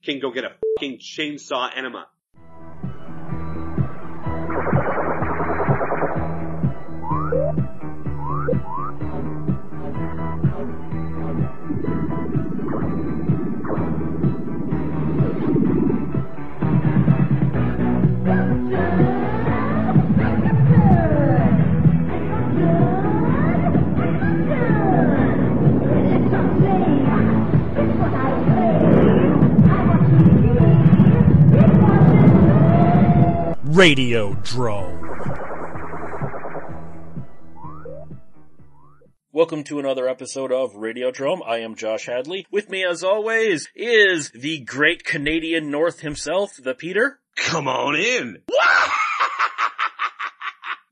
fucking go get a fucking chainsaw enema. Radiodrome. Welcome to another episode of Radiodrome. I am Josh Hadley. With me as always is the great Canadian North himself, the Peter. Come on in.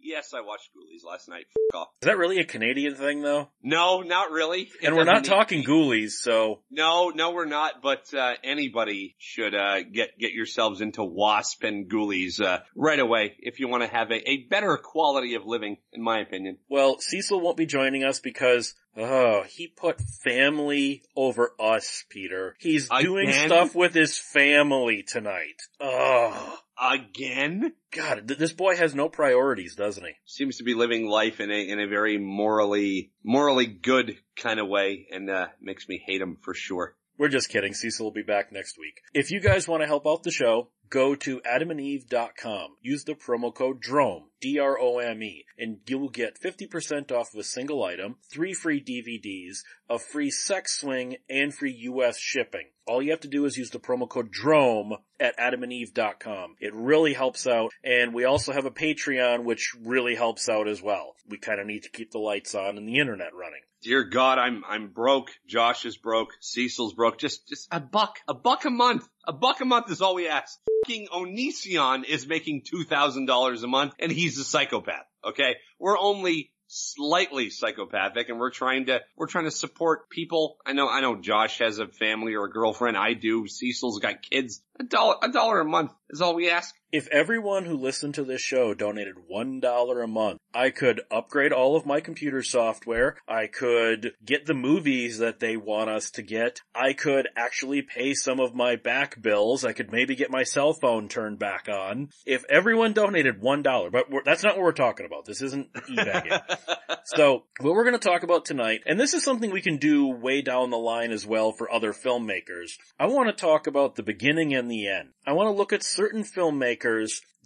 Yes, I watched Ghoulies last night. F- off. Is that really a Canadian thing though? No, not really. It And we're not talking Ghoulies, so No, no, we're not. But uh, anybody should uh, get get yourselves into Wasp and Ghoulies uh, right away if you want to have a, a better quality of living, in my opinion. well, Cecil won't be joining us because oh, he put family over us, Peter. He's doing Again? stuff with his family tonight. Oh, Again, God, th- this boy has no priorities, doesn't he? seems to be living life in a in a very morally morally good kind of way, and uh, makes me hate him for sure. We're just kidding. Cecil will be back next week. If you guys want to help out the show, go to adamandeve.com. Use the promo code DROME, D-R-O-M-E, and you will get 50% off of a single item, three free DVDs, a free sex swing, and free US shipping. All you have to do is use the promo code DROME at adamandeve.com. It really helps out, and we also have a Patreon, which really helps out as well. We kind of need to keep the lights on and the internet running. Dear God, I'm I'm broke. Josh is broke. Cecil's broke. Just just a buck, a buck a month. A buck a month is all we ask. Fucking Onision is making two thousand dollars a month, and he's a psychopath. Okay, we're only slightly psychopathic, and we're trying to we're trying to support people. I know I know Josh has a family or a girlfriend. I do. Cecil's got kids. A dollar a dollar a month is all we ask. If everyone who listened to this show donated $1 a month, I could upgrade all of my computer software. I could get the movies that they want us to get. I could actually pay some of my back bills. I could maybe get my cell phone turned back on. If everyone donated $1, but we're, that's not what we're talking about. This isn't e-begging. So, what we're going to talk about tonight, and this is something we can do way down the line as well for other filmmakers. I want to talk about the beginning and the end. I want to look at certain filmmakers,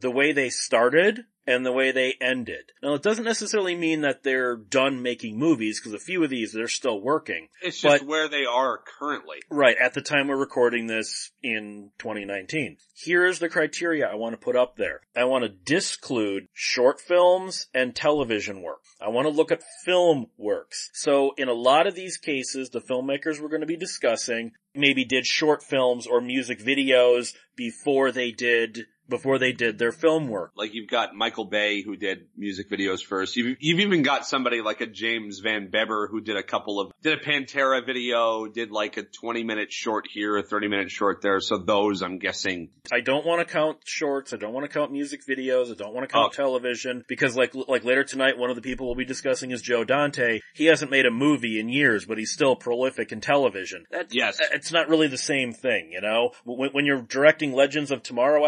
the way they started and the way they ended. Now, it doesn't necessarily mean that they're done making movies, because a few of these, they're still working. It's just But- where they are currently. Right, at the time we're recording this in 2019. Here's the criteria I want to put up there. I want to disclude short films and television work. I want to look at film works. So in a lot of these cases, the filmmakers we're going to be discussing maybe did short films or music videos before they did, before they did their film work. Like you've got Michael Bay who did music videos first. You've, you've even got somebody like a James Van Bebber who did a couple of, did a Pantera video, did like a 20 minute short here, a 30 minute short there. So those I'm guessing. I don't want to count shorts. I don't want to count music videos. I don't want to count Okay. television because like, like later tonight, one of the people we'll be discussing is Joe Dante. He hasn't made a movie in years, but he's still prolific in television. That, Yes. It's not really the same thing, you know? When, when you're directing Legends of Tomorrow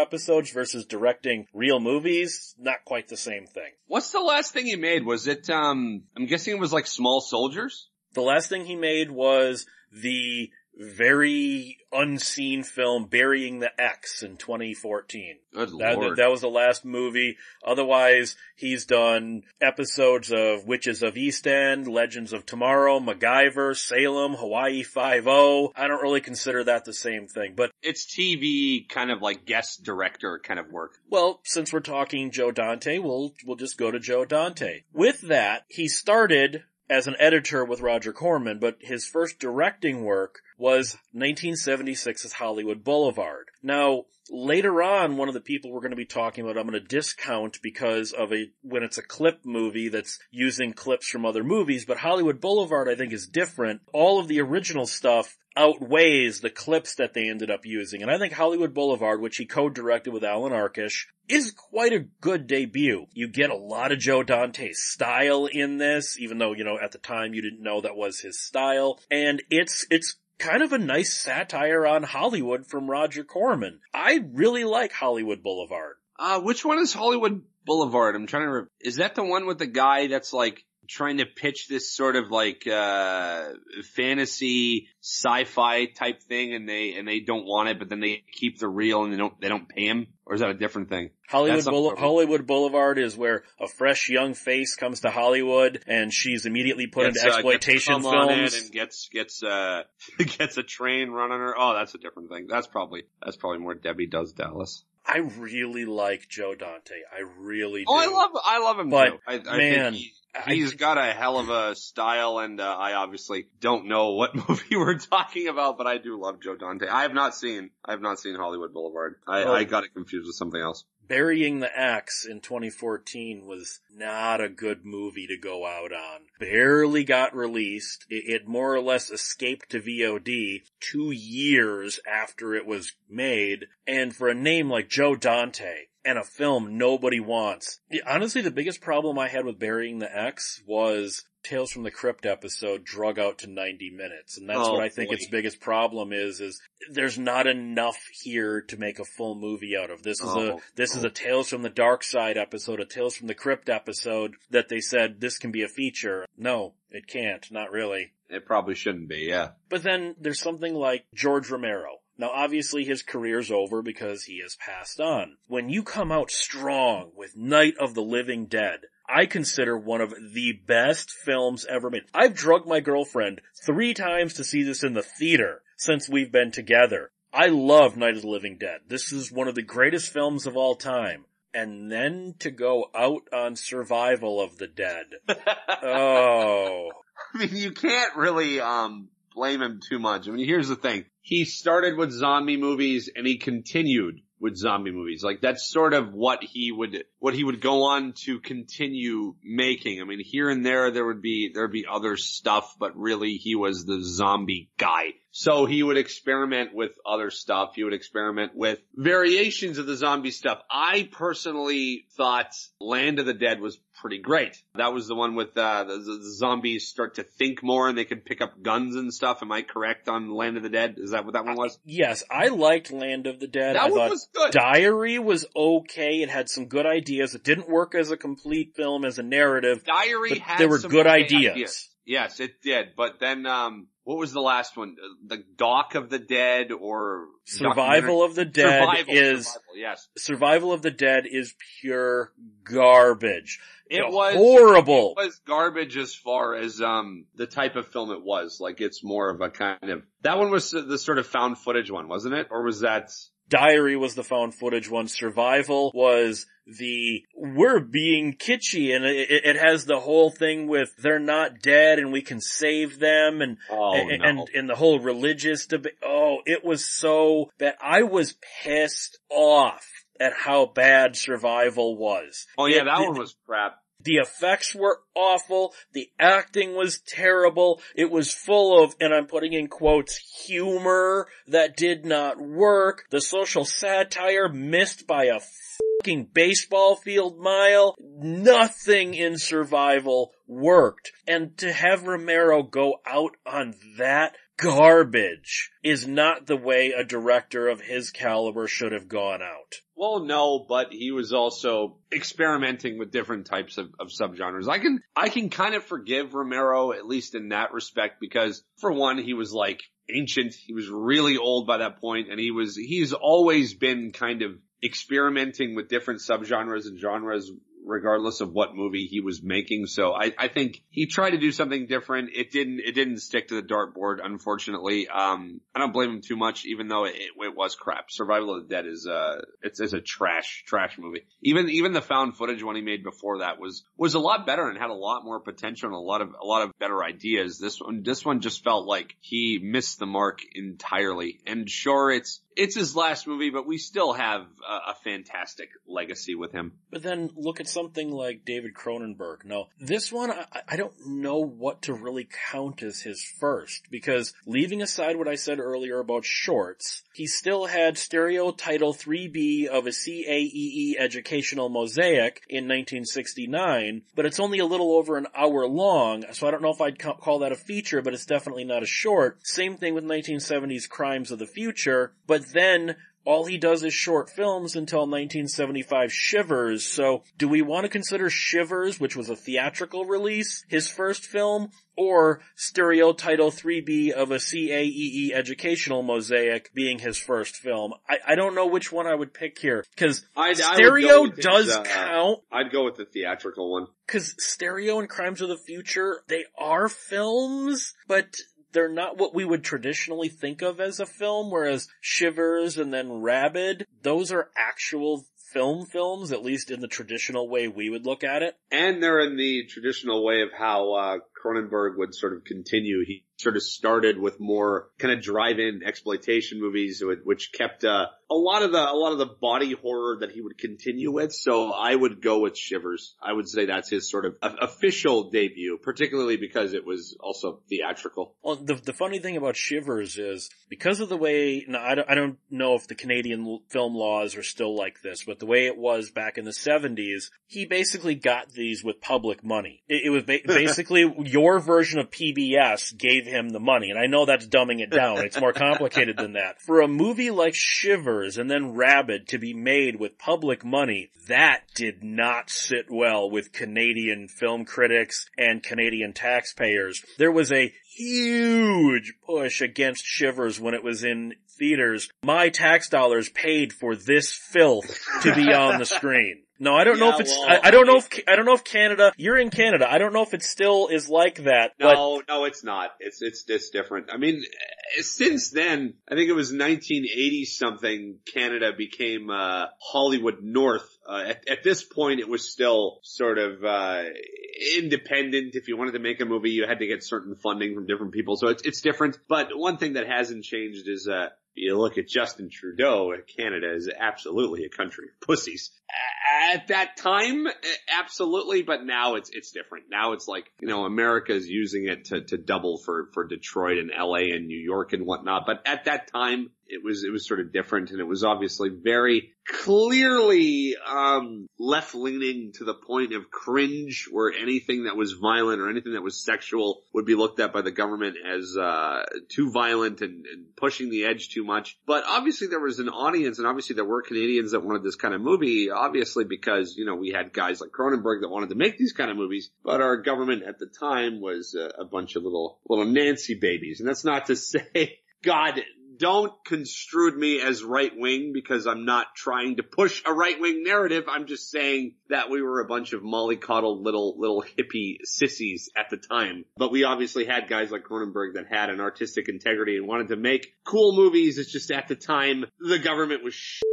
versus directing real movies, not quite the same thing. What's the last thing he made? Was it, um, I'm guessing it was like Small Soldiers? The last thing he made was the very unseen film Burying the Ex in 2014. Good That, lord. that was the last movie. Otherwise, he's done episodes of Witches of East End, Legends of Tomorrow, MacGyver, Salem, Hawaii Five-O. I don't really consider that the same thing, but it's TV kind of like guest director kind of work. well, since we're talking Joe Dante, we'll, we'll just go to Joe Dante. With that, he started as an editor with Roger Corman, but his first directing work was 1976's Hollywood Boulevard. Now, later on, one of the people we're going to be talking about, I'm going to discount because of a, when it's a clip movie that's using clips from other movies, but Hollywood Boulevard I think is different. All of the original stuff outweighs the clips that they ended up using. And I think Hollywood Boulevard, which he co-directed with Allan Arkush, is quite a good debut. You get a lot of Joe Dante's style in this, even though, you know, at the time you didn't know that was his style. And it's, it's kind of a nice satire on Hollywood from Roger Corman. I really like Hollywood Boulevard. Uh, which one is Hollywood Boulevard? I'm trying to, re- is that the one with the guy that's like trying to pitch this sort of like, uh, fantasy sci-fi type thing and they, and they don't want it, but then they keep the real and they don't, they don't pay him? Or is that a different thing? Hollywood, Boule- Hollywood Boulevard is where a fresh young face comes to Hollywood and she's immediately put Gets, into uh, exploitation it films. and gets, gets, uh, gets a train run on her. Oh, that's a different thing. That's probably, that's probably more Debbie does Dallas. I really like Joe Dante. I really do. Oh, I love, I love him But, too. I, I man, think he, he's got a hell of a style and, uh, I obviously don't know what movie we're talking about, but I do love Joe Dante. I have not seen, I have not seen Hollywood Boulevard. I, Oh. I got it confused with something else. Burying the Ex in 2014 was not a good movie to go out on. Barely got released. It, it more or less escaped to VOD two years after it was made. And for a name like Joe Dante and a film nobody wants. Honestly, the biggest problem I had with Burying the Ex was Tales from the Crypt episode drug out to 90 minutes. And that's Oh, what I think boy. its biggest problem is, is there's not enough here to make a full movie out of. This is a, Oh, this is oh. a Tales from the Dark Side episode, a Tales from the Crypt episode that they said this can be a feature. No, it can't. Not really. It probably shouldn't be, yeah. But then there's something like George Romero. Now obviously his career's over because he has passed on. When you come out strong with Night of the Living Dead, I consider one of the best films ever made. I've drugged my girlfriend three times to see this in the theater since we've been together. I love Night of the Living Dead. This is one of the greatest films of all time. And then to go out on Survival of the Dead. Oh. I mean, you can't really, um, blame him too much. I mean, here's the thing. He started with zombie movies and he continued with zombie movies. Like that's sort of what he would, what he would go on to continue making. I mean, here and there, there would be, there'd be other stuff, but really he was the zombie guy. So he would experiment with other stuff. He would experiment with variations of the zombie stuff. I personally thought Land of the Dead was pretty great. That was the one with uh, the, the zombies start to think more and they could pick up guns and stuff. Am I correct on Land of the Dead? Is that what that one was? Yes, I liked Land of the Dead. That I one thought was good. Diary was okay. It had some good ideas. It didn't work as a complete film, as a narrative. Diary had there were some good okay ideas. Yes, it did. But then, um, what was the last one? The Dock of the Dead or Survival of the Dead Survival, is Survival, yes. Survival of the Dead is pure garbage. It You know, was horrible. It was garbage as far as um the type of film it was. Like it's more of a kind of that one was the sort of found footage one, wasn't it? Or was that Diary was the found footage one. Survival was the we're being kitschy, and it, it has the whole thing with they're not dead and we can save them, and oh and, no. and and the whole religious debate. Oh, it was so bad. I was pissed off at how bad Survival was. oh yeah, It- that one was crap. The effects were awful. The acting was terrible. It was full of, and I'm putting in quotes, humor that did not work. The social satire missed by a fucking baseball field mile. Nothing in survival worked. And to have Romero go out on that garbage is not the way a director of his caliber should have gone out. Well, no, but he was also experimenting with different types of, of subgenres. I can, I can kind of forgive Romero, at least in that respect, because for one, he was like ancient. He was really old by that point, and he was, he's always been kind of experimenting with different subgenres and genres regardless of what movie he was making. So I, I think he tried to do something different. It didn't, it didn't stick to the dartboard, unfortunately. Um, I don't blame him too much, even though it, it was crap. Survival of the Dead is, uh, it's, it's a trash, trash movie. Even, even the found footage one he made before that was, was a lot better and had a lot more potential and a lot of, a lot of better ideas. This one, this one just felt like he missed the mark entirely. And sure, it's, it's his last movie, but we still have a, a fantastic legacy with him. But then look at something like David Cronenberg. No, this one, I, I don't know what to really count as his first, because leaving aside what I said earlier about shorts, he still had stereo Tile 3B of a CAEE educational mosaic in 1969, but it's only a little over an hour long, so I don't know if I'd call that a feature, but it's definitely not a short. Same thing with 1970s Crimes of the Future, but then all he does is short films until 1975 Shivers. So do we want to consider Shivers, which was a theatrical release, his first film, or stereo Tile 3B of a CAEE educational mosaic being his first film? I, I don't know which one I would pick here, cause stereo does his, uh, count. I'd go with the theatrical one. Cause stereo and Crimes of the Future, they are films, but they're not what we would traditionally think of as a film, whereas Shivers and then Rabid, those are actual film films, at least in the traditional way we would look at it. And they're in the traditional way of how uh, Cronenberg would sort of continue. He sort of started with more kind of drive-in exploitation movies, which kept uh, a lot of the a lot of the body horror that he would continue with. So I would go with Shivers. I would say that's his sort of official debut, particularly because it was also theatrical. Well, the the funny thing about Shivers is because of the way now I don't, I don't know if the Canadian film laws are still like this, but the way it was back in the seventies, he basically got these with public money. It, it was ba- basically your version of PBS gave him the money. And I know that's dumbing it down. It's more complicated than that. For a movie like Shivers and then Rabid to be made with public money, that did not sit well with Canadian film critics and Canadian taxpayers. There was a huge push against Shivers when it was in theaters. My tax dollars paid for this filth to be on the screen. No, I don't yeah, know if it's. Well, I, I, don't know if I don't know if Canada. You're in Canada. I don't know if it still is like that. No, but... no, it's not. It's it's just different. I mean, since then, I think it was 1980 something. Canada became uh, Hollywood North. Uh, at, at, this point, it was still sort of uh, independent. If you wanted to make a movie, you had to get certain funding from different people. So it's it's different. But one thing that hasn't changed is uh, you look at Justin Trudeau, Canada is absolutely a country of pussies. At that time, absolutely, but now it's, it's different. Now it's like, you know, America is using it to, to double for, for Detroit and LA and New York and whatnot. But at that time, it was it was sort of different and it was obviously very clearly um left leaning to the point of cringe where anything that was violent or anything that was sexual would be looked at by the government as uh too violent and, and pushing the edge too much but obviously there was an audience and obviously there were Canadians that wanted this kind of movie obviously because you know we had guys like Cronenberg that wanted to make these kind of movies but our government at the time was a, a bunch of little little Nancy babies and that's not to say God don't construe me as right wing because I'm not trying to push a right wing narrative. I'm just saying that we were a bunch of mollycoddled little, little hippie sissies at the time. But we obviously had guys like Cronenberg that had an artistic integrity and wanted to make cool movies. It's just at the time the government was shit.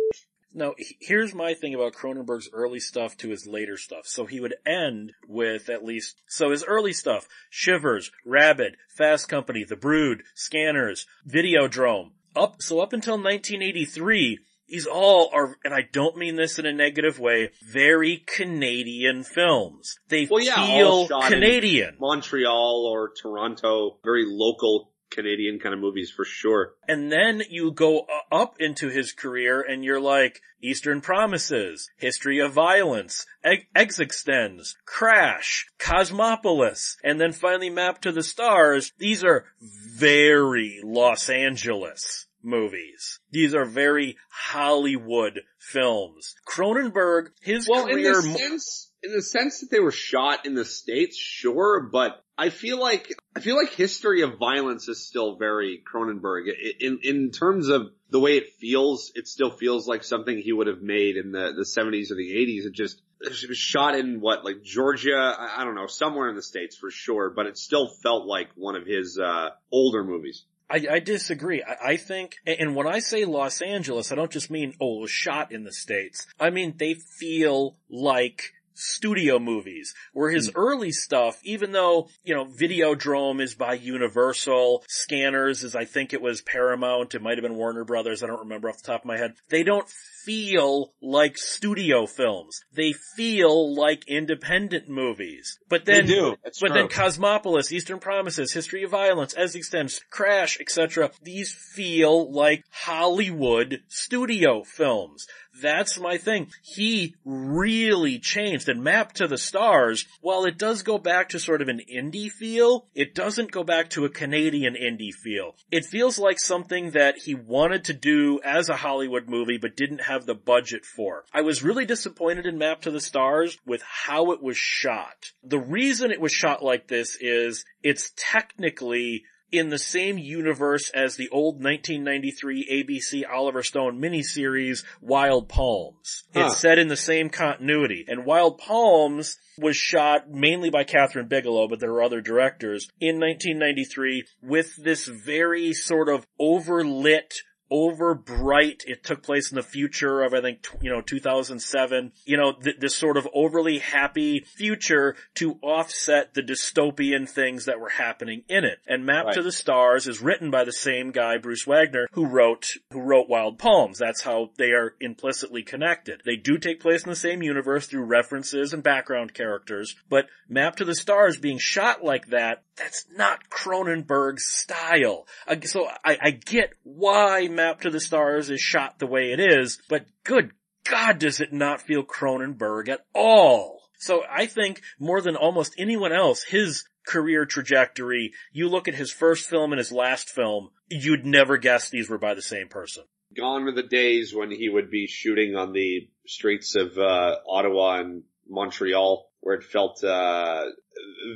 Now, here's my thing about Cronenberg's early stuff to his later stuff. So he would end with at least, so his early stuff, Shivers, Rabid, Fast Company, The Brood, Scanners, Videodrome, up, so up until 1983, these all are, and I don't mean this in a negative way, very Canadian films. They well, yeah, feel Canadian. Montreal or Toronto, very local Canadian kind of movies for sure. And then you go up into his career and you're like, Eastern Promises, History of Violence, Ex- eXistenZ, Crash, Cosmopolis, and then finally Map to the Stars. These are very Los Angeles movies. These are very Hollywood films. Cronenberg, his well, career... In the, sense, in the sense that they were shot in the States, sure, but I feel like I feel like History of Violence is still very Cronenberg. In in terms of the way it feels, it still feels like something he would have made in the the 70s or the 80s. It just it was shot in what like Georgia, I, I don't know, somewhere in the states for sure, but it still felt like one of his uh older movies. I, I disagree. I, I, think, and when I say Los Angeles, I don't just mean, oh, it was shot in the States. I mean, they feel like studio movies. Where his mm. early stuff, even though, you know, Videodrome is by Universal, Scanners is I think it was Paramount, it might have been Warner Brothers, I don't remember off the top of my head. They don't feel like studio films. They feel like independent movies. But then, they do. but true. then Cosmopolis, Eastern Promises, History of Violence, eXistenZ, Crash, etc. These feel like Hollywood studio films. That's my thing. He really changed and mapped to the stars. While it does go back to sort of an indie feel, it doesn't go back to a Canadian indie feel. It feels like something that he wanted to do as a Hollywood movie but didn't have the budget for. I was really disappointed in Map to the Stars with how it was shot. The reason it was shot like this is it's technically in the same universe as the old 1993 ABC Oliver Stone miniseries Wild Palms. Huh. It's set in the same continuity. And Wild Palms was shot mainly by Kathryn Bigelow, but there were other directors in 1993 with this very sort of overlit over bright. It took place in the future of, I think, you know, 2007. You know, th- this sort of overly happy future to offset the dystopian things that were happening in it. And Map right. to the Stars is written by the same guy, Bruce Wagner, who wrote, who wrote Wild Palms. That's how they are implicitly connected. They do take place in the same universe through references and background characters, but Map to the Stars being shot like that, that's not Cronenberg's style. So I, I get why Map to the Stars is shot the way it is, but good God does it not feel Cronenberg at all. So I think more than almost anyone else, his career trajectory, you look at his first film and his last film, you'd never guess these were by the same person. Gone were the days when he would be shooting on the streets of uh, Ottawa and Montreal, where it felt uh,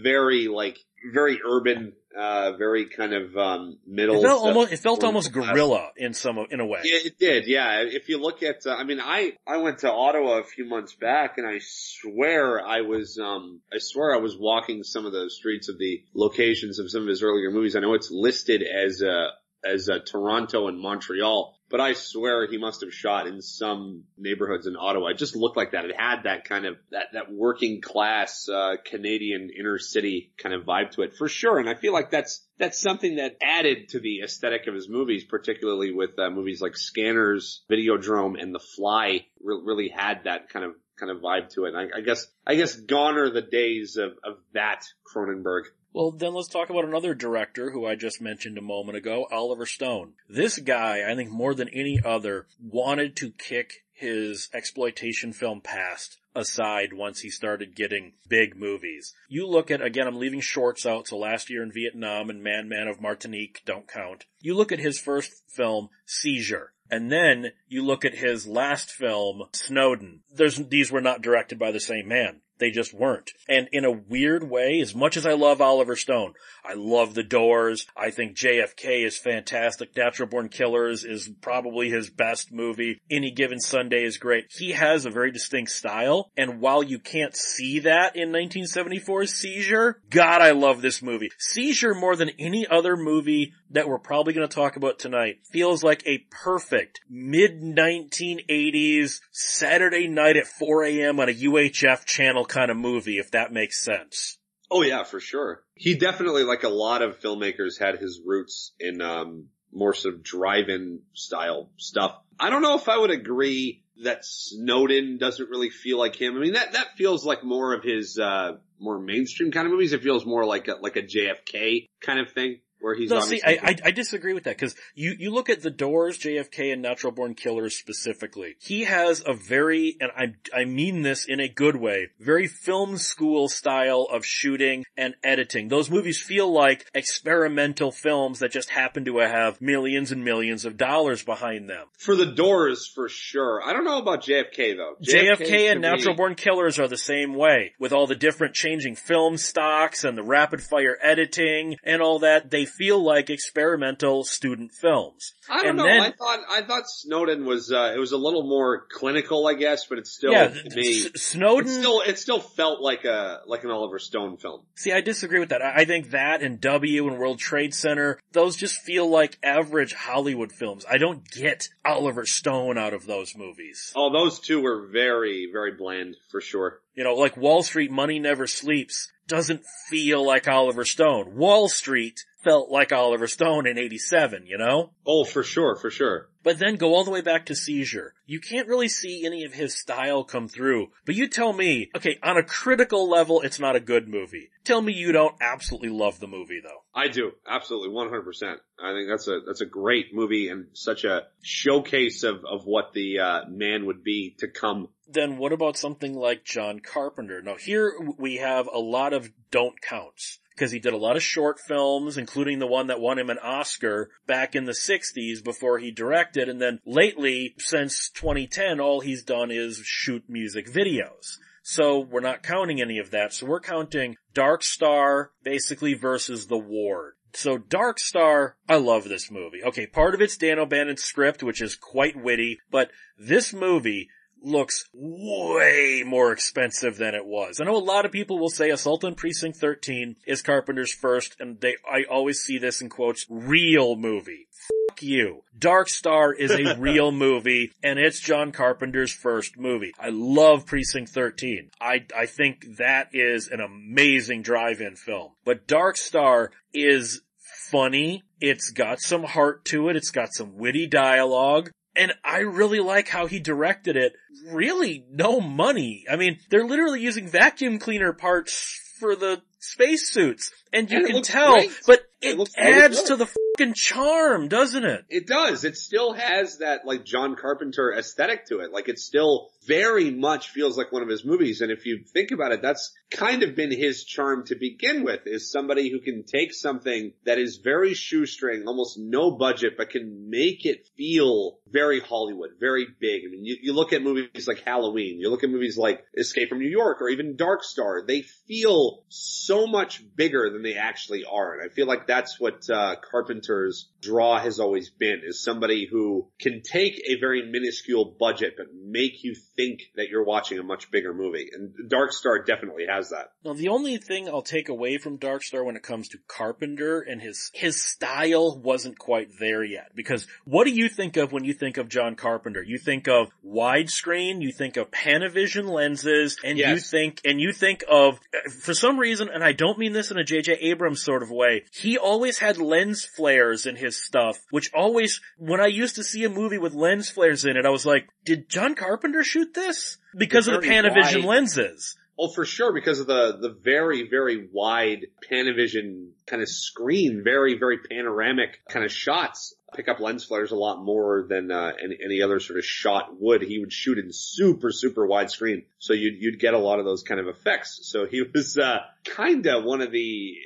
very like very urban, uh, very kind of um, middle. It felt almost, it felt almost guerrilla in some in a way. Yeah, it did. Yeah, if you look at, uh, I mean, I I went to Ottawa a few months back, and I swear I was, um, I swear I was walking some of the streets of the locations of some of his earlier movies. I know it's listed as uh as uh, Toronto and Montreal, but I swear he must have shot in some neighborhoods in Ottawa. It just looked like that. It had that kind of that that working class uh, Canadian inner city kind of vibe to it for sure. And I feel like that's that's something that added to the aesthetic of his movies, particularly with uh, movies like Scanners, Videodrome, and The Fly. Re- really had that kind of kind of vibe to it. I, I guess I guess gone are the days of of that Cronenberg. Well, then let's talk about another director who I just mentioned a moment ago, Oliver Stone. This guy, I think more than any other, wanted to kick his exploitation film past aside once he started getting big movies. You look at, again, I'm leaving shorts out, so last year in Vietnam and Mad Man of Martinique don't count. You look at his first film, Seizure. And then you look at his last film, Snowden. There's, these were not directed by the same man. They just weren't. And in a weird way, as much as I love Oliver Stone, I love The Doors, I think JFK is fantastic, Natural Born Killers is probably his best movie, Any Given Sunday is great. He has a very distinct style, and while you can't see that in 1974's Seizure, God, I love this movie. Seizure more than any other movie that we're probably going to talk about tonight feels like a perfect mid 1980s Saturday night at 4 a.m. on a UHF channel kind of movie, if that makes sense. Oh yeah, for sure. He definitely, like a lot of filmmakers, had his roots in um, more sort of drive-in style stuff. I don't know if I would agree that Snowden doesn't really feel like him. I mean, that that feels like more of his uh, more mainstream kind of movies. It feels more like a, like a JFK kind of thing where he's no, see, I, I, I disagree with that because you, you look at the Doors, JFK, and Natural Born Killers specifically. He has a very, and I I mean this in a good way, very film school style of shooting and editing. Those movies feel like experimental films that just happen to have millions and millions of dollars behind them. For the Doors, for sure. I don't know about JFK though. JFK, JFK and Natural. Born Killers are the same way with all the different changing film stocks and the rapid fire editing and all that. They feel like experimental student films. I don't And know. then- I thought I thought Snowden was uh, it was a little more clinical, I guess, but it's still yeah, to me. S- Snowden. It still it still felt like a like an Oliver Stone film. See, I disagree with that. I I think that and W and World Trade Center, those just feel like average Hollywood films. I don't get Oliver Stone out of those movies. Oh, those two were very very bland for sure. You know, like Wall Street Money Never Sleeps doesn't feel like Oliver Stone. Wall Street felt like Oliver Stone in 87, you know? Oh, for sure, for sure. But then go all the way back to Seizure. You can't really see any of his style come through. But you tell me, okay, on a critical level, it's not a good movie. Tell me you don't absolutely love the movie though. I do absolutely 100. percent I think that's a that's a great movie and such a showcase of of what the uh, man would be to come. Then what about something like John Carpenter? Now here we have a lot of don't counts. Because he did a lot of short films, including the one that won him an Oscar back in the 60s before he directed, and then lately, since 2010, all he's done is shoot music videos. So we're not counting any of that. So we're counting Dark Star basically versus The Ward. So Dark Star, I love this movie. Okay, part of it's Dan O'Bannon's script, which is quite witty, but this movie looks way more expensive than it was. I know a lot of people will say Assault on Precinct 13 is Carpenter's first, and they, I always see this in quotes, real movie. Fuck you. Dark Star is a real movie, and it's John Carpenter's first movie. I love Precinct 13. I, I think that is an amazing drive-in film. But Dark Star is funny. It's got some heart to it. It's got some witty dialogue. And I really like how he directed it. Really no money. I mean, they're literally using vacuum cleaner parts for the spacesuits. And you And can tell, great. but It it, adds to the fucking charm, doesn't it? It does. It still has that like John Carpenter aesthetic to it. Like it still very much feels like one of his movies. And if you think about it, that's kind of been his charm to begin with is somebody who can take something that is very shoestring, almost no budget, but can make it feel very Hollywood, very big. I mean, you, you look at movies like Halloween, you look at movies like Escape from New York or even Dark Star, they feel so much bigger than they actually are. And I feel like that's what, uh, Carpenter's draw has always been is somebody who can take a very minuscule budget, but make you think that you're watching a much bigger movie. And Dark Star definitely has that. Now the only thing I'll take away from Dark Star when it comes to Carpenter and his, his style wasn't quite there yet. Because what do you think of when you think of John Carpenter? You think of widescreen, you think of Panavision lenses, and you think, and you think of, for some reason, and I don't mean this in a J.J. Abrams sort of way, he always had lens flares in his stuff, which always, when I used to see a movie with lens flares in it, I was like, did John Carpenter shoot this? Because of the Panavision wide. lenses. Oh, for sure, because of the, the very, very wide Panavision kind of screen, very, very panoramic kind of shots. Pick up lens flares a lot more than, uh, any, any other sort of shot would. He would shoot in super, super wide screen. So you'd, you'd get a lot of those kind of effects. So he was, uh, kinda one of the,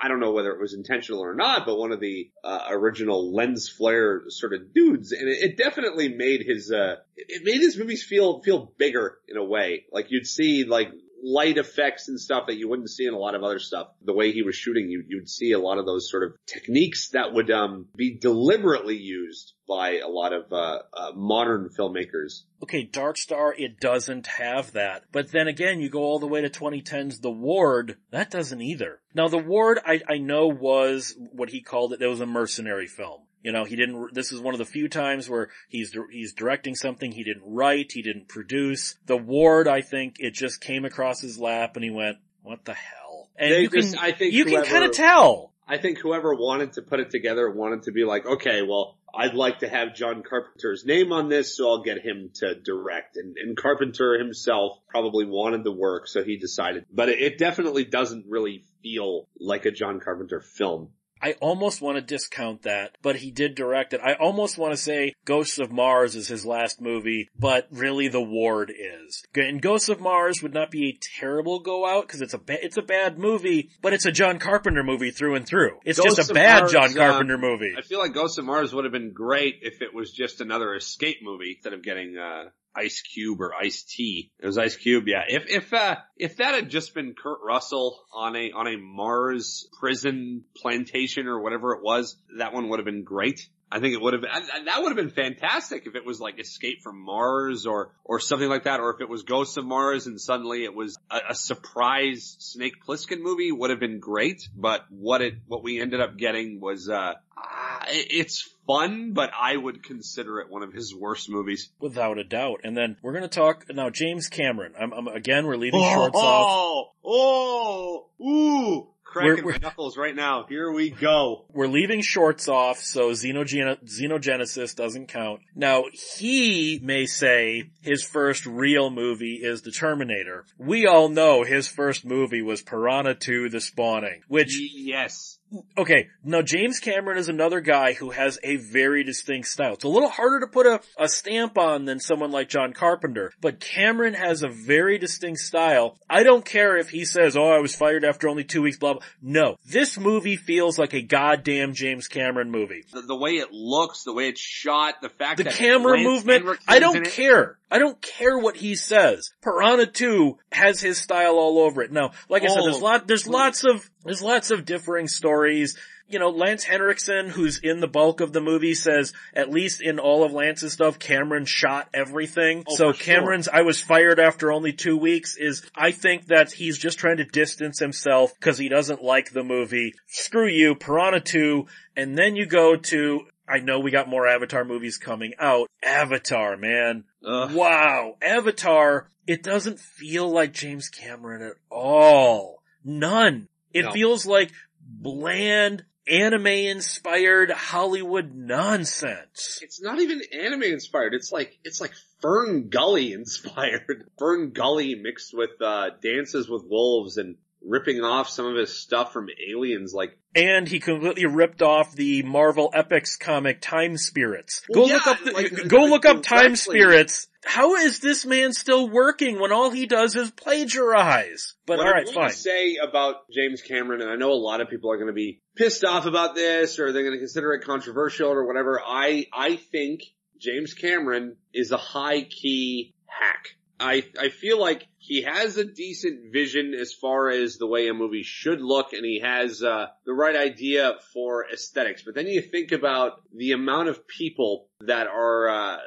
I don't know whether it was intentional or not, but one of the, uh, original lens flare sort of dudes. And it, it definitely made his, uh, it made his movies feel, feel bigger in a way. Like you'd see like light effects and stuff that you wouldn't see in a lot of other stuff. The way he was shooting, you, you'd see a lot of those sort of techniques that would, um, be deliberately used by a lot of, uh, uh modern filmmakers. Okay, Dark Star, it doesn't have that. But then again, you go all the way to 2010's The Ward, that doesn't either. Now The Ward, I, I know was what he called it, it was a mercenary film. You know, he didn't, this is one of the few times where he's, he's directing something he didn't write, he didn't produce. The Ward, I think, it just came across his lap and he went, what the hell? And They you can, I think you can kind of tell. I think whoever wanted to put it together wanted to be like, okay, well, I'd like to have John Carpenter's name on this, so I'll get him to direct. And, and Carpenter himself probably wanted the work, so he decided. But it, it definitely doesn't really feel like a John Carpenter film. I almost want to discount that, but he did direct it. I almost want to say Ghosts of Mars is his last movie, but really The Ward is. And Ghosts of Mars would not be a terrible go out because it's a ba- it's a bad movie, but it's a John Carpenter movie through and through. It's Ghosts just a bad Mars, John uh, Carpenter movie. I feel like Ghosts of Mars would have been great if it was just another escape movie instead of getting, uh, Ice Cube or Ice T. It was Ice Cube, yeah. If if uh if that had just been Kurt Russell on a on a Mars prison plantation or whatever it was, that one would have been great. I think it would have been, that would have been fantastic if it was like Escape from Mars or, or something like that, or if it was Ghosts of Mars and suddenly it was a, a surprise Snake Plissken movie would have been great, but what it, what we ended up getting was, uh, uh it's fun, but I would consider it one of his worst movies. Without a doubt. And then we're gonna talk, now James Cameron. I'm, I'm again, we're leaving oh, shorts oh, off. Oh, oh, ooh, cracking we're, we're, knuckles right now. Here we go. We're leaving shorts off, so Xenogen- Xenogenesis doesn't count. Now, he may say his first real movie is The Terminator. We all know his first movie was Piranha 2 The Spawning, which... Yes okay, now James Cameron is another guy who has a very distinct style. It's a little harder to put a, a stamp on than someone like John Carpenter, but Cameron has a very distinct style. I don't care if he says, oh, I was fired after only two weeks, blah, blah. No. This movie feels like a goddamn James Cameron movie. The, the way it looks, the way it's shot, the fact the that camera movement, I don't care. I don't care what he says. Piranha 2 has his style all over it. Now, like I said, there's oh. lot, there's lots of, there's lots of differing stories. You know, Lance Henriksen, who's in the bulk of the movie, says at least in all of Lance's stuff, Cameron shot everything. Oh, so sure. Cameron's "I was fired after only two weeks" is, I think that he's just trying to distance himself because he doesn't like the movie. Screw you, Piranha 2, and then you go to I know we got more Avatar movies coming out. Avatar, man. Ugh. Wow. Avatar, it doesn't feel like James Cameron at all. None. It No. feels like bland, anime inspired Hollywood nonsense. It's not even anime inspired. It's like it's like Fern Gully inspired. Fern Gully mixed with uh Dances with Wolves and ripping off some of his stuff from Aliens like And he completely ripped off the Marvel Epics comic Time Spirits. Go Well, look up the, like, go like look up Time. Spirits. How is this man still working when all he does is plagiarize? But what I'm alright, going fine. say about James Cameron, and I know a lot of people are going to be pissed off about this, or they're going to consider it controversial or whatever. I I think James Cameron is a high key hack. I I feel like he has a decent vision as far as the way a movie should look, and he has uh, the right idea for aesthetics. But then you think about the amount of people that are. Uh,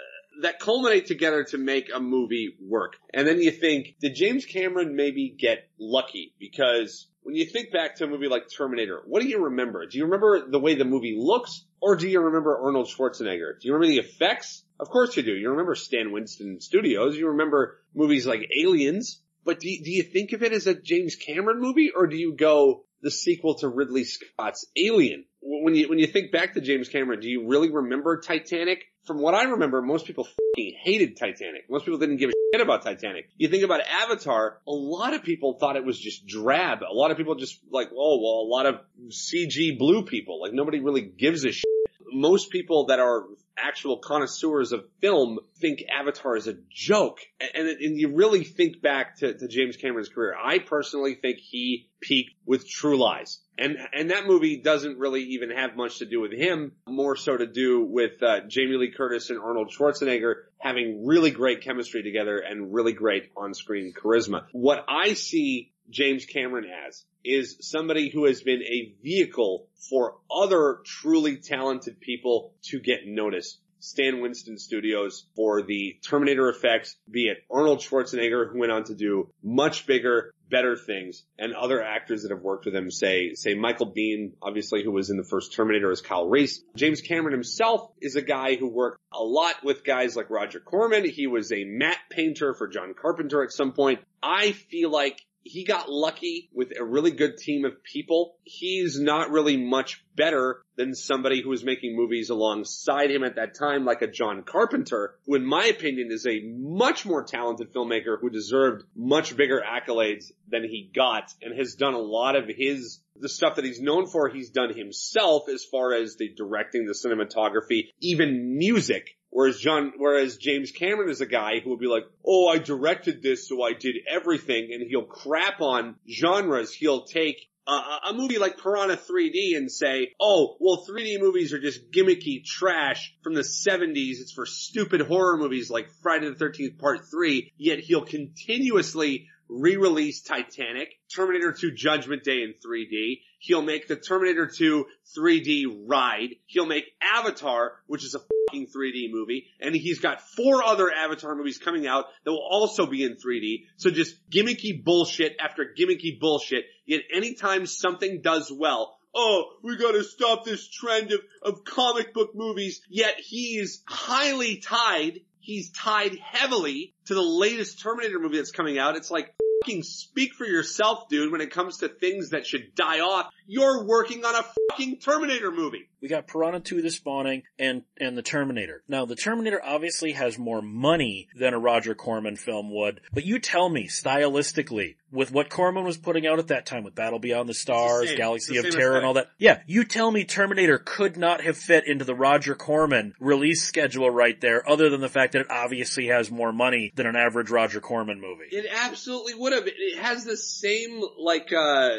that culminate together to make a movie work. And then you think, did James Cameron maybe get lucky? Because when you think back to a movie like Terminator, what do you remember? Do you remember the way the movie looks? Or do you remember Arnold Schwarzenegger? Do you remember the effects? Of course you do. You remember Stan Winston Studios. You remember movies like Aliens. But do you, do you think of it as a James Cameron movie or do you go the sequel to Ridley Scott's Alien? When you, when you think back to James Cameron, do you really remember Titanic? From what I remember, most people hated Titanic. Most people didn't give a shit about Titanic. You think about Avatar, a lot of people thought it was just drab. A lot of people just like, oh, well, a lot of CG blue people. Like nobody really gives a shit. Most people that are actual connoisseurs of film think Avatar is a joke. And, and, and you really think back to, to James Cameron's career. I personally think he peaked with True Lies. And, and that movie doesn't really even have much to do with him, more so to do with, uh, Jamie Lee Curtis and Arnold Schwarzenegger having really great chemistry together and really great on-screen charisma. What I see James Cameron as is somebody who has been a vehicle for other truly talented people to get noticed. Stan Winston Studios for the Terminator effects, be it Arnold Schwarzenegger, who went on to do much bigger, better things, and other actors that have worked with him, say, say Michael Biehn, obviously, who was in the first Terminator as Kyle Reese. James Cameron himself is a guy who worked a lot with guys like Roger Corman. He was a matte painter for John Carpenter at some point. I feel like he got lucky with a really good team of people. He's not really much better than somebody who was making movies alongside him at that time, like a John Carpenter, who in my opinion is a much more talented filmmaker who deserved much bigger accolades than he got and has done a lot of his the stuff that he's known for, he's done himself as far as the directing, the cinematography, even music. Whereas John, whereas James Cameron is a guy who will be like, oh, I directed this, so I did everything, and he'll crap on genres. He'll take uh, a movie like Piranha 3D and say, oh, well 3D movies are just gimmicky trash from the 70s. It's for stupid horror movies like Friday the 13th Part 3, yet he'll continuously re-release Titanic, Terminator 2 Judgment Day in 3D. He'll make the Terminator 2 3D ride. He'll make Avatar, which is a fucking 3D movie. And he's got four other Avatar movies coming out that will also be in 3D. So just gimmicky bullshit after gimmicky bullshit. Yet anytime something does well, oh, we gotta stop this trend of, of comic book movies. Yet he's highly tied he's tied heavily to the latest Terminator movie that's coming out. It's like, speak for yourself, dude, when it comes to things that should die off. You're working on a fucking Terminator movie. We got Piranha 2 The Spawning and, and the Terminator. Now, the Terminator obviously has more money than a Roger Corman film would, but you tell me, stylistically, with what Corman was putting out at that time with Battle Beyond the Stars, the Galaxy of Terror and all that. Yeah, you tell me Terminator could not have fit into the Roger Corman release schedule right there, other than the fact that it obviously has more money than an average Roger Corman movie. It absolutely would have. It has the same, like, uh,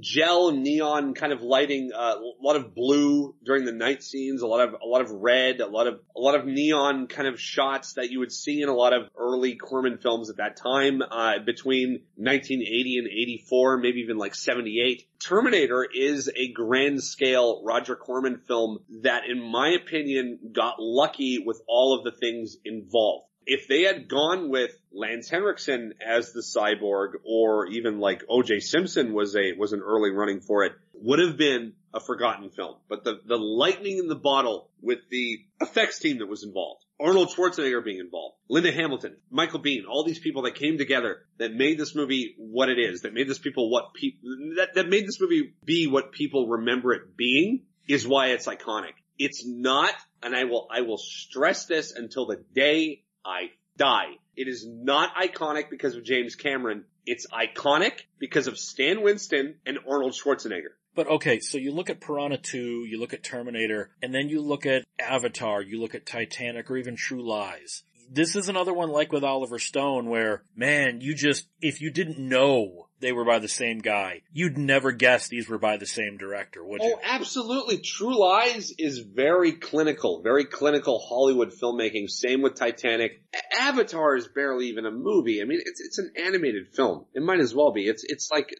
gel neon kind of lighting, uh, a lot of blue during the night scenes, a lot of, a lot of red, a lot of, a lot of neon kind of shots that you would see in a lot of early Corman films at that time, uh, between 1980 and 84, maybe even like 78. Terminator is a grand scale Roger Corman film that in my opinion got lucky with all of the things involved if they had gone with Lance Henriksen as the cyborg or even like OJ Simpson was a, was an early running for it, would have been a forgotten film. But the, the lightning in the bottle with the effects team that was involved, Arnold Schwarzenegger being involved, Linda Hamilton, Michael Biehn, all these people that came together that made this movie what it is, that made this people what people, that, that made this movie be what people remember it being is why it's iconic. It's not, and I will, I will stress this until the day I die. It is not iconic because of James Cameron. It's iconic because of Stan Winston and Arnold Schwarzenegger. But okay, so you look at Piranha 2, you look at Terminator, and then you look at Avatar, you look at Titanic, or even True Lies. This is another one like with Oliver Stone where, man, you just, if you didn't know they were by the same guy. You'd never guess these were by the same director, would you? Oh, absolutely. True Lies is very clinical, very clinical Hollywood filmmaking. Same with Titanic. Avatar is barely even a movie. I mean, it's, it's an animated film. It might as well be. It's, it's like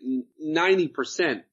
90%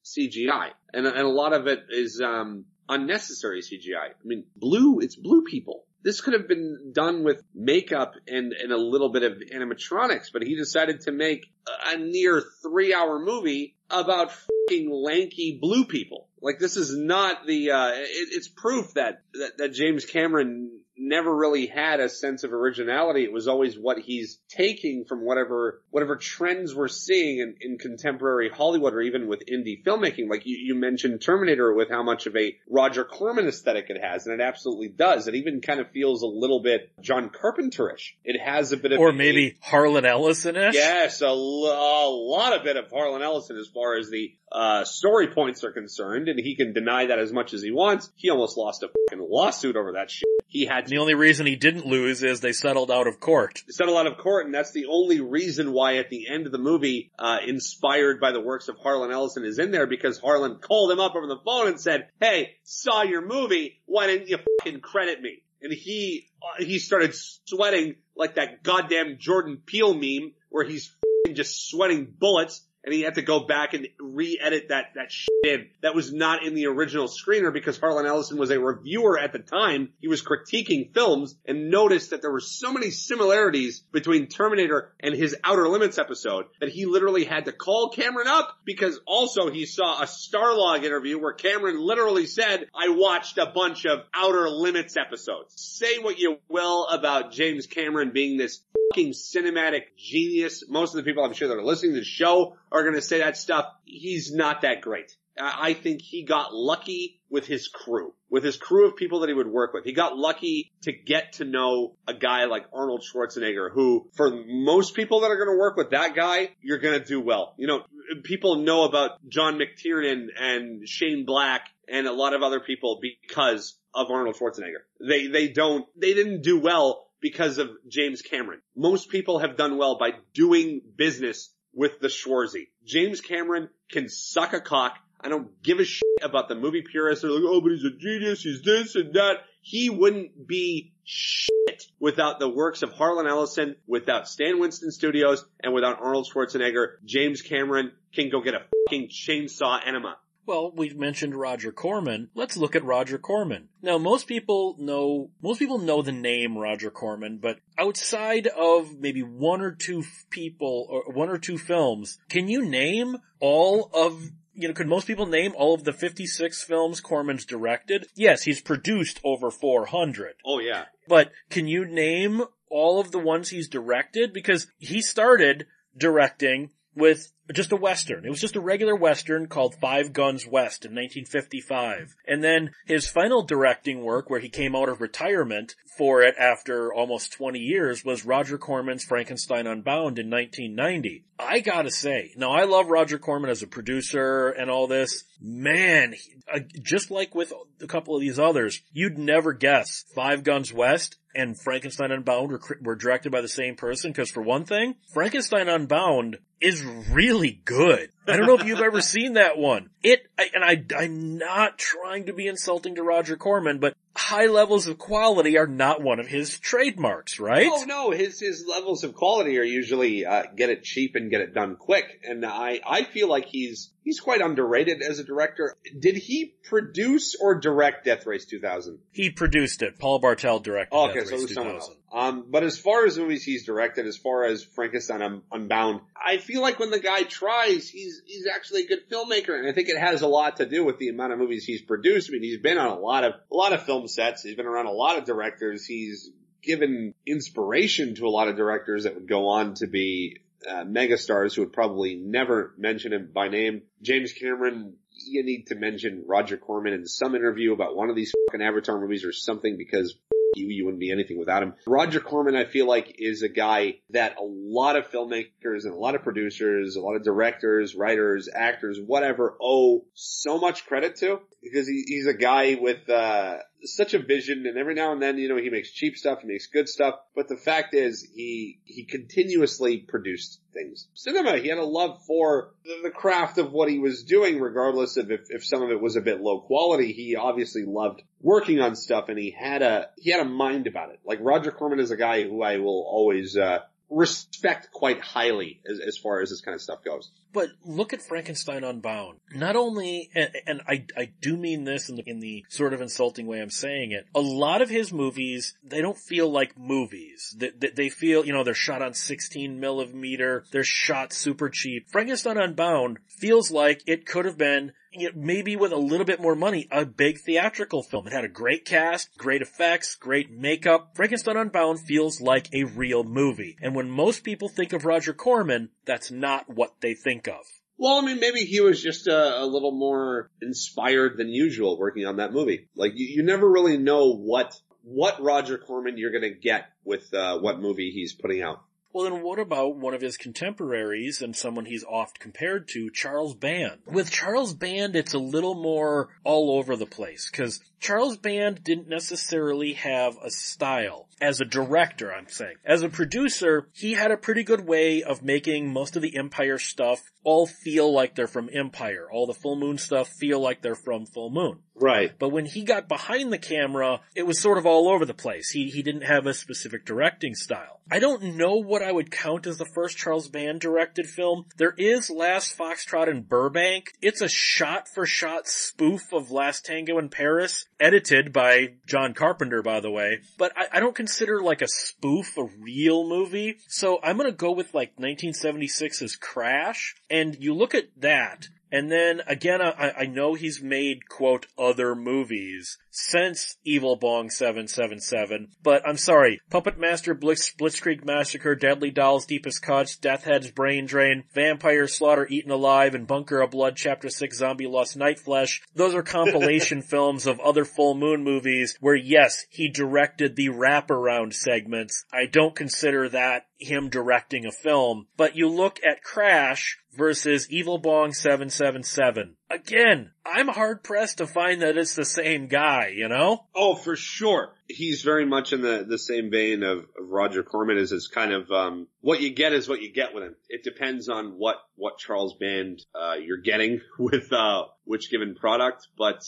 CGI. And, and a lot of it is, um, unnecessary CGI. I mean, blue, it's blue people this could have been done with makeup and, and a little bit of animatronics, but he decided to make a near three hour movie about fucking lanky blue people. Like this is not the, uh, it, it's proof that, that, that James Cameron never really had a sense of originality. It was always what he's taking from whatever, whatever trends we're seeing in, in contemporary Hollywood or even with indie filmmaking. Like you, you mentioned Terminator with how much of a Roger Corman aesthetic it has, and it absolutely does. It even kind of feels a little bit John Carpenterish. It has a bit of, or maybe a, Harlan Ellison-ish? Yes, a, a lot of bit of Harlan Ellison as far as the uh, story points are concerned, and he can deny that as much as he wants. He almost lost a fucking lawsuit over that shit. He had to- the only reason he didn't lose is they settled out of court. Settled out of court, and that's the only reason why at the end of the movie, uh, inspired by the works of Harlan Ellison is in there because Harlan called him up over the phone and said, "Hey, saw your movie. Why didn't you fucking credit me?" And he uh, he started sweating like that goddamn Jordan Peele meme where he's just sweating bullets and he had to go back and re-edit that, that shit in. That was not in the original screener because Harlan Ellison was a reviewer at the time. He was critiquing films and noticed that there were so many similarities between Terminator and his Outer Limits episode that he literally had to call Cameron up because also he saw a Starlog interview where Cameron literally said, I watched a bunch of Outer Limits episodes. Say what you will about James Cameron being this fucking cinematic genius. Most of the people I'm sure that are listening to the show are going to say that stuff. He's not that great. I think he got lucky with his crew, with his crew of people that he would work with. He got lucky to get to know a guy like Arnold Schwarzenegger, who for most people that are going to work with that guy, you're going to do well. You know, people know about John McTiernan and Shane Black and a lot of other people because of Arnold Schwarzenegger. They, they don't, they didn't do well because of James Cameron. Most people have done well by doing business with the Schwarzy. James Cameron can suck a cock. I don't give a shit about the movie purists. They're like, oh, but he's a genius. He's this and that. He wouldn't be shit without the works of Harlan Ellison, without Stan Winston Studios, and without Arnold Schwarzenegger. James Cameron can go get a fucking chainsaw enema. Well, we've mentioned Roger Corman. Let's look at Roger Corman. Now, most people know, most people know the name Roger Corman, but outside of maybe one or two people or one or two films, can you name all of you know, could most people name all of the 56 films Corman's directed? Yes, he's produced over 400. Oh yeah. But can you name all of the ones he's directed? Because he started directing with just a western. It was just a regular western called Five Guns West in 1955. And then his final directing work where he came out of retirement for it after almost 20 years was Roger Corman's Frankenstein Unbound in 1990. I gotta say, now I love Roger Corman as a producer and all this. Man, uh, just like with a couple of these others, you'd never guess Five Guns West and Frankenstein Unbound were, were directed by the same person because for one thing, Frankenstein Unbound is really good. I don't know if you've ever seen that one. It, I, and I, I'm not trying to be insulting to Roger Corman, but high levels of quality are not one of his trademarks, right? Oh no, his his levels of quality are usually uh, get it cheap and get it done quick, and I I feel like he's he's quite underrated as a director. Did he produce or direct Death Race 2000? He produced it. Paul Bartel directed Oh, okay, Death so it Race was someone 2000. Um, but as far as movies he's directed, as far as Frankenstein Un- Unbound, I feel like when the guy tries, he's he's actually a good filmmaker, and I think it has a lot to do with the amount of movies he's produced. I mean, he's been on a lot of a lot of film sets. He's been around a lot of directors. He's given inspiration to a lot of directors that would go on to be uh, megastars who would probably never mention him by name. James Cameron, you need to mention Roger Corman in some interview about one of these fucking Avatar movies or something because you, you wouldn't be anything without him. Roger Corman, I feel like, is a guy that a lot of filmmakers and a lot of producers, a lot of directors, writers, actors, whatever, owe so much credit to because he, he's a guy with, uh, such a vision and every now and then, you know, he makes cheap stuff, he makes good stuff, but the fact is he, he continuously produced things. Cinema, he had a love for the, craft of what he was doing regardless of if, if some of it was a bit low quality. He obviously loved working on stuff and he had a, he had a mind about it. Like Roger Corman is a guy who I will always, uh, respect quite highly as, as far as this kind of stuff goes. But look at Frankenstein Unbound. Not only, and, and I, I do mean this in the, in the sort of insulting way I'm saying it, a lot of his movies, they don't feel like movies. They, they, they feel, you know, they're shot on 16 millimeter, they're shot super cheap. Frankenstein Unbound feels like it could have been maybe with a little bit more money, a big theatrical film. It had a great cast, great effects, great makeup. Frankenstein Unbound feels like a real movie. And when most people think of Roger Corman, that's not what they think of. Well, I mean, maybe he was just a, a little more inspired than usual working on that movie. Like, you, you never really know what, what Roger Corman you're gonna get with, uh, what movie he's putting out. Well, then what about one of his contemporaries and someone he's oft compared to, Charles Band? With Charles Band, it's a little more all over the place, because Charles Band didn't necessarily have a style. As a director, I'm saying. As a producer, he had a pretty good way of making most of the Empire stuff all feel like they're from Empire. All the Full Moon stuff feel like they're from Full Moon. Right. But when he got behind the camera, it was sort of all over the place. He, he didn't have a specific directing style. I don't know what I would count as the first Charles Band directed film. There is Last Foxtrot in Burbank. It's a shot for shot spoof of Last Tango in Paris, edited by John Carpenter, by the way. But I, I don't consider like a spoof a real movie. So I'm gonna go with like 1976's Crash. And you look at that, and then again, I, I know he's made quote other movies since Evil Bong 777, but I'm sorry, Puppet Master Blitz, Blitzkrieg Massacre, Deadly Dolls, Deepest Cuts, Death Head's Brain Drain, Vampire Slaughter Eaten Alive, and Bunker of Blood Chapter 6 Zombie Lost Night Flesh. Those are compilation films of other Full Moon movies where yes, he directed the wraparound segments. I don't consider that him directing a film, but you look at Crash versus Evil Bong 777. Again, I'm hard pressed to find that it's the same guy, you know? Oh, for sure. He's very much in the, the same vein of, of Roger Corman is it's kind of, um, what you get is what you get with him. It depends on what, what Charles Band, uh, you're getting with, uh, which given product, but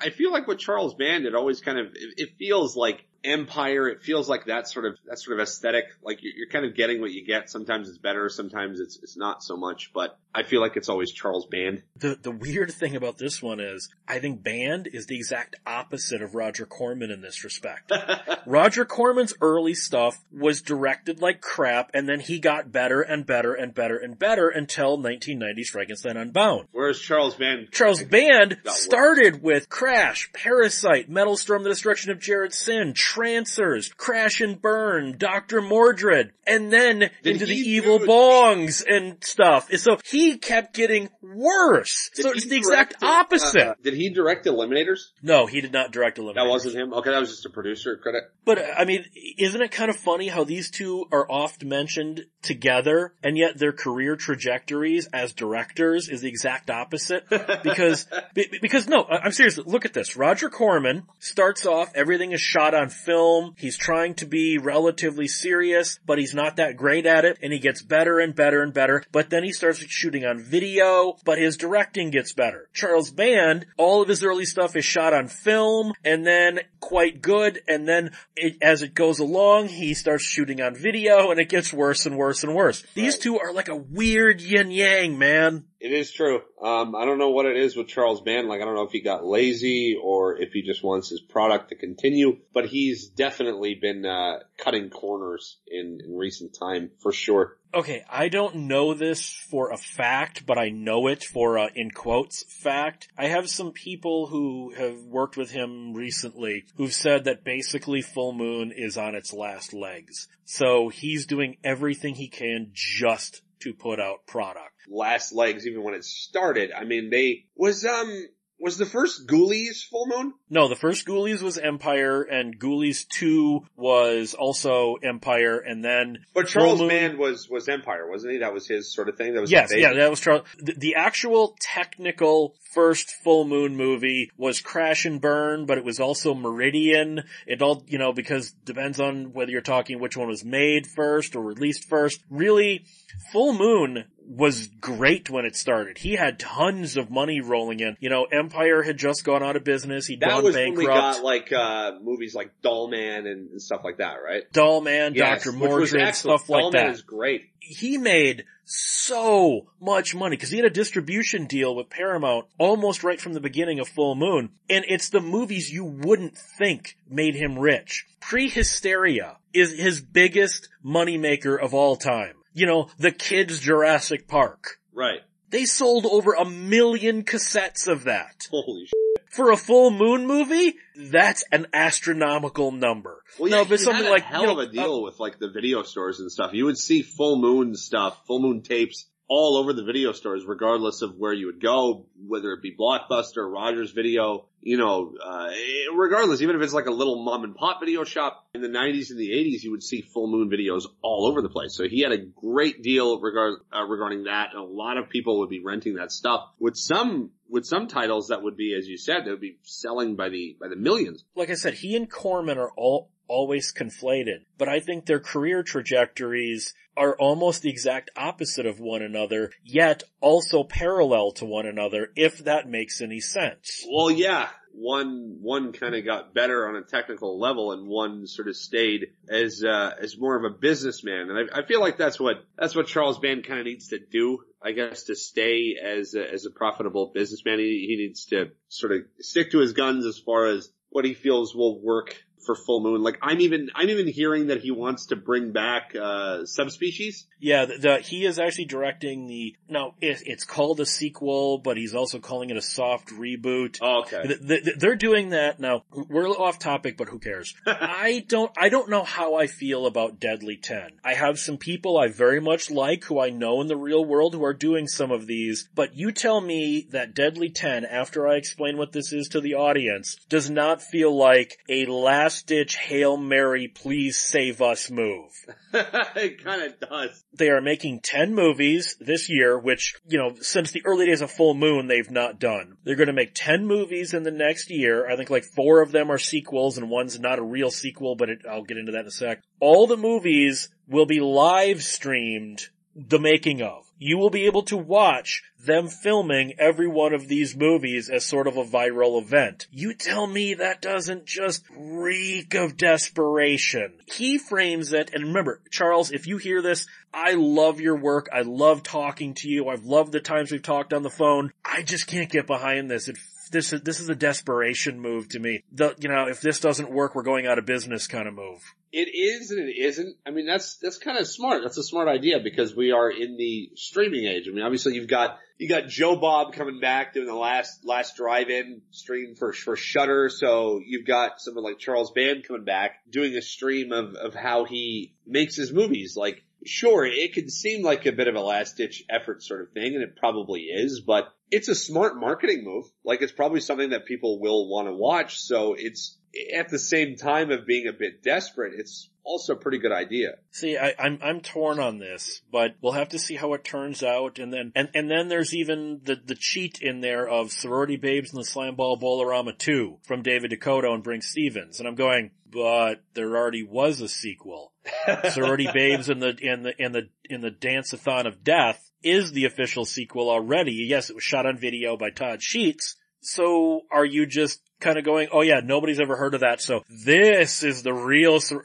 I feel like with Charles Band, it always kind of, it, it feels like Empire. It feels like that sort of that sort of aesthetic. Like you're, you're, kind of getting what you get. Sometimes it's better, sometimes it's it's not so much. But I feel like it's always Charles Band. The the weird thing about this one is I think Band is the exact opposite of Roger Corman in this respect. Roger Corman's early stuff was directed like crap, and then he got better and better and better and better until 1990's Frankenstein Unbound. Whereas Charles Band, Charles Band started with Crash, Parasite, Metal Storm, The Destruction of Jared-Syn. Trancers, Crash and Burn, Dr. Mordred, and then Did into the evil bongs and stuff. So he kept getting worse. Did so it's the exact opposite. Uh, did he direct Eliminators? No, he did not direct Eliminators. That wasn't him? Okay, that was just a producer credit. But I mean, isn't it kind of funny how these two are oft mentioned together and yet their career trajectories as directors is the exact opposite? Because, because no, I'm serious. Look at this. Roger Corman starts off, everything is shot on film. He's trying to be relatively serious, but he's not that great at it, and he gets better and better and better, but then he starts shooting on video, but his directing gets better. Charles Band, all of his early stuff is shot on film, and then quite good, and then it, as it goes along, he starts shooting on video, and it gets worse and worse and worse. These two are like a weird yin yang, man. It is true. Um, I don't know what it is with Charles Band. Like, I don't know if he got lazy or if he just wants his product to continue, but he's definitely been, uh, cutting corners in, in recent time for sure. Okay, I don't know this for a fact, but I know it for a, in quotes, fact. I have some people who have worked with him recently who've said that basically Full Moon is on its last legs. So he's doing everything he can just to put out product. Last legs, even when it started. I mean, they was um was the first Ghoulies full moon? No, the first Ghoulies was Empire, and Ghoulies two was also Empire, and then. But Charles Band was was Empire, wasn't he? That was his sort of thing. That was yes, yeah, that was Charles. The, the, actual technical first full moon movie was Crash and Burn, but it was also Meridian. It all you know because depends on whether you're talking which one was made first or released first. Really, Full Moon was great when it started. He had tons of money rolling in. You know, Empire had just gone out of business. He'd that gone was bankrupt. When we got like uh movies like Doll Man and stuff like that, right? Doll Man, yes, Doctor Mordrid, stuff like Doll that. Man is great. He made so much money because he had a distribution deal with Paramount almost right from the beginning of Full Moon. And it's the movies you wouldn't think made him rich. Pre-Hysteria is his biggest moneymaker of all time you know, the kids Jurassic Park. Right. They sold over a million cassettes of that. Holy shit. For a full moon movie, that's an astronomical number. Well, yeah, no, but something like hell you know, of a deal uh, with like the video stores and stuff. You would see full moon stuff, full moon tapes all over the video stores, regardless of where you would go, whether it be Blockbuster, Rogers Video, you know, uh, regardless, even if it's like a little mom and pop video shop in the 90s and the 80s, you would see full moon videos all over the place. So he had a great deal regard, uh, regarding that, a lot of people would be renting that stuff. With some with some titles that would be, as you said, they would be selling by the by the millions. Like I said, he and Corman are all always conflated, but I think their career trajectories are almost the exact opposite of one another, yet also parallel to one another, if that makes any sense. Well, yeah. One, one kind of got better on a technical level and one sort of stayed as, uh, as more of a businessman. And I, I feel like that's what, that's what Charles Band kind of needs to do. I guess to stay as a, as a profitable businessman, he, he needs to sort of stick to his guns as far as what he feels will work for Full Moon. Like I'm even I'm even hearing that he wants to bring back uh subspecies. Yeah, the, the he is actually directing the no, it, it's called a sequel, but he's also calling it a soft reboot. Oh, okay, the, the, they're doing that now. We're off topic, but who cares? I don't I don't know how I feel about Deadly Ten. I have some people I very much like who I know in the real world who are doing some of these, but you tell me that Deadly Ten, after I explain what this is to the audience, does not feel like a last last ditch Hail Mary, please save us move. it kind of does. They are making 10 movies this year, which, you know, since the early days of Full Moon, they've not done. They're gonna make 10 movies in the next year. I think like four of them are sequels and one's not a real sequel, but it, I'll get into that in a sec. All the movies will be live streamed the making of. You will be able to watch them filming every one of these movies as sort of a viral event. You tell me that doesn't just reek of desperation. He frames it, and remember, Charles, if you hear this, I love your work. I love talking to you. I've loved the times we've talked on the phone. I just can't get behind this. It this is this is a desperation move to me. The you know if this doesn't work, we're going out of business kind of move. It is and it isn't. I mean, that's that's kind of smart. That's a smart idea because we are in the streaming age. I mean, obviously you've got you got Joe Bob coming back doing the last last drive-in stream for for Shudder. So you've got someone like Charles Band coming back doing a stream of of how he makes his movies. Like, sure, it can seem like a bit of a last ditch effort sort of thing, and it probably is, but it's a smart marketing move. Like, it's probably something that people will want to watch. So it's at the same time of being a bit desperate, it's also a pretty good idea. See, I, I'm I'm torn on this, but we'll have to see how it turns out, and then and and then there's even the the cheat in there of sorority babes and the slime ball Bowl-O-Rama two from David DeCoteau and Brinke Stevens, and I'm going, but there already was a sequel. sorority babes in the in the in the in the dance-a-thon of death is the official sequel already. Yes, it was shot on video by Todd Sheets. So are you just kind of going, oh yeah, nobody's ever heard of that, so this is the real, sor-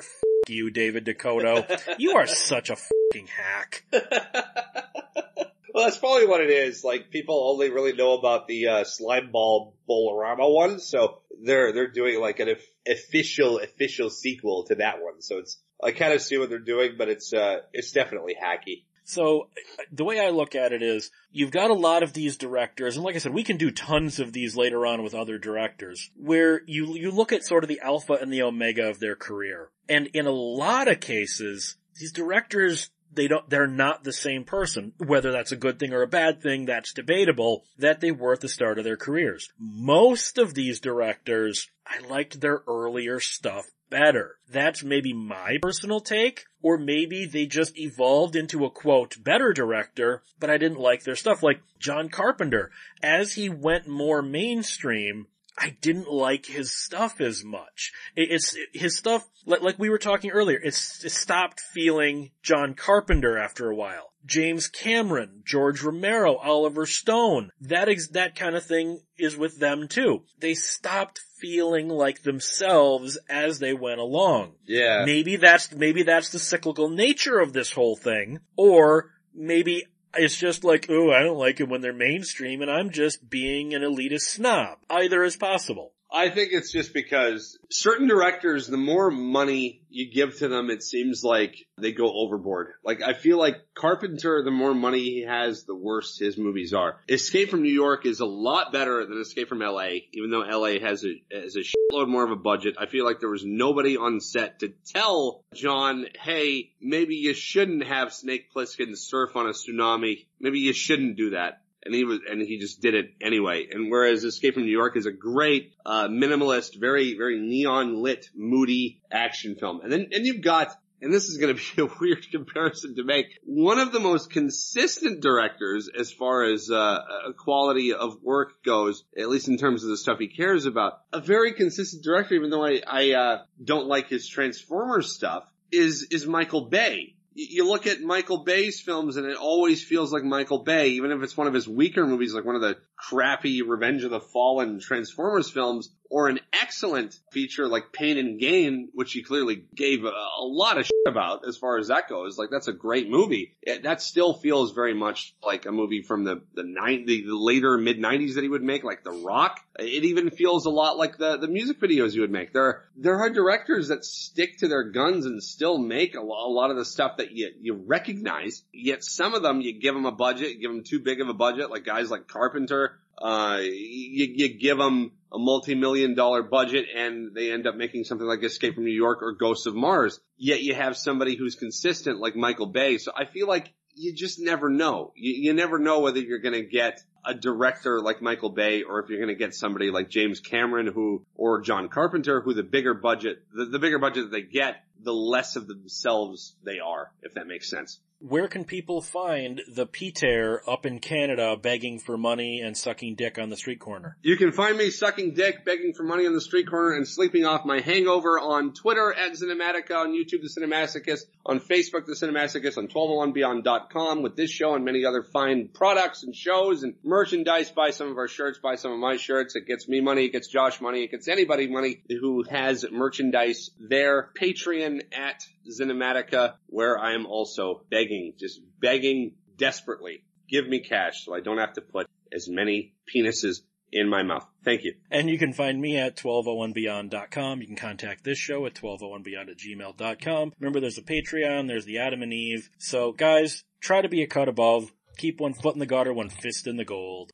you, David DeCoteau. you are such a fucking hack. well, that's probably what it is. Like, people only really know about the, uh, slime ball Bowl-O-Rama one, so they're, they're doing like an official, official sequel to that one. So it's, I kind of see what they're doing, but it's, uh, it's definitely hacky. So the way I look at it is you've got a lot of these directors, and like I said, we can do tons of these later on with other directors, where you, you look at sort of the alpha and the omega of their career. And in a lot of cases, these directors, they don't, they're not the same person. Whether that's a good thing or a bad thing, that's debatable, that they were at the start of their careers. Most of these directors, I liked their earlier stuff better. That's maybe my personal take, or maybe they just evolved into a quote better director, but I didn't like their stuff. Like John Carpenter, as he went more mainstream, I didn't like his stuff as much. It's his stuff, like we were talking earlier, it stopped feeling John Carpenter after a while. James Cameron, George Romero, Oliver Stone. That is, that kind of thing is with them too. They stopped feeling like themselves as they went along. Yeah. Maybe that's, maybe that's the cyclical nature of this whole thing. Or maybe it's just like, oh, I don't like it when they're mainstream and I'm just being an elitist snob. Either is possible. I think it's just because certain directors, the more money you give to them, it seems like they go overboard. Like I feel like Carpenter, the more money he has, the worse his movies are. Escape from New York is a lot better than Escape from LA, even though LA has a has a shitload more of a budget. I feel like there was nobody on set to tell John, hey, maybe you shouldn't have Snake Plissken surf on a tsunami. Maybe you shouldn't do that and he was, and he just did it anyway. And whereas Escape from New York is a great, uh, minimalist, very, very neon lit, moody action film. And then, and you've got, and this is going to be a weird comparison to make, one of the most consistent directors as far as, uh, quality of work goes, at least in terms of the stuff he cares about. A very consistent director, even though I, I, uh, don't like his Transformers stuff, is, is Michael Bay you look at Michael Bay's films and it always feels like Michael Bay, even if it's one of his weaker movies, like one of the crappy Revenge of the Fallen Transformers films, or an excellent feature like Pain and Gain, which he clearly gave a, a lot of shit about as far as that goes. Like that's a great movie. It, that still feels very much like a movie from the, the nine, the, later mid nineties that he would make, like The Rock. It even feels a lot like the, the music videos you would make. There, there are directors that stick to their guns and still make a lot, a lot of the stuff that you, you recognize. Yet some of them, you give them a budget, give them too big of a budget, like guys like Carpenter, uh, you, you give them a multi-million dollar budget and they end up making something like Escape from New York or Ghosts of Mars. Yet you have somebody who's consistent like Michael Bay. So I feel like you just never know. You, you never know whether you're going to get a director like Michael Bay or if you're going to get somebody like James Cameron who, or John Carpenter who the bigger budget, the, the bigger budget that they get, the less of themselves they are, if that makes sense where can people find the Peter up in Canada begging for money and sucking dick on the street corner? You can find me sucking dick, begging for money on the street corner, and sleeping off my hangover on Twitter at Cinematica, on YouTube The Cinemasochist, on Facebook The Cinemasochist, on 1201beyond.com with this show and many other fine products and shows and merchandise. Buy some of our shirts, buy some of my shirts. It gets me money, it gets Josh money, it gets anybody money who has merchandise there. Patreon at Cinematica, where I am also begging, just begging desperately. Give me cash so I don't have to put as many penises in my mouth. Thank you. And you can find me at 1201beyond.com. You can contact this show at 1201beyond at gmail.com. Remember, there's a Patreon, there's the Adam and Eve. So guys, try to be a cut above. Keep one foot in the gutter, one fist in the gold.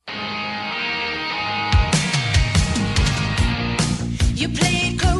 You played close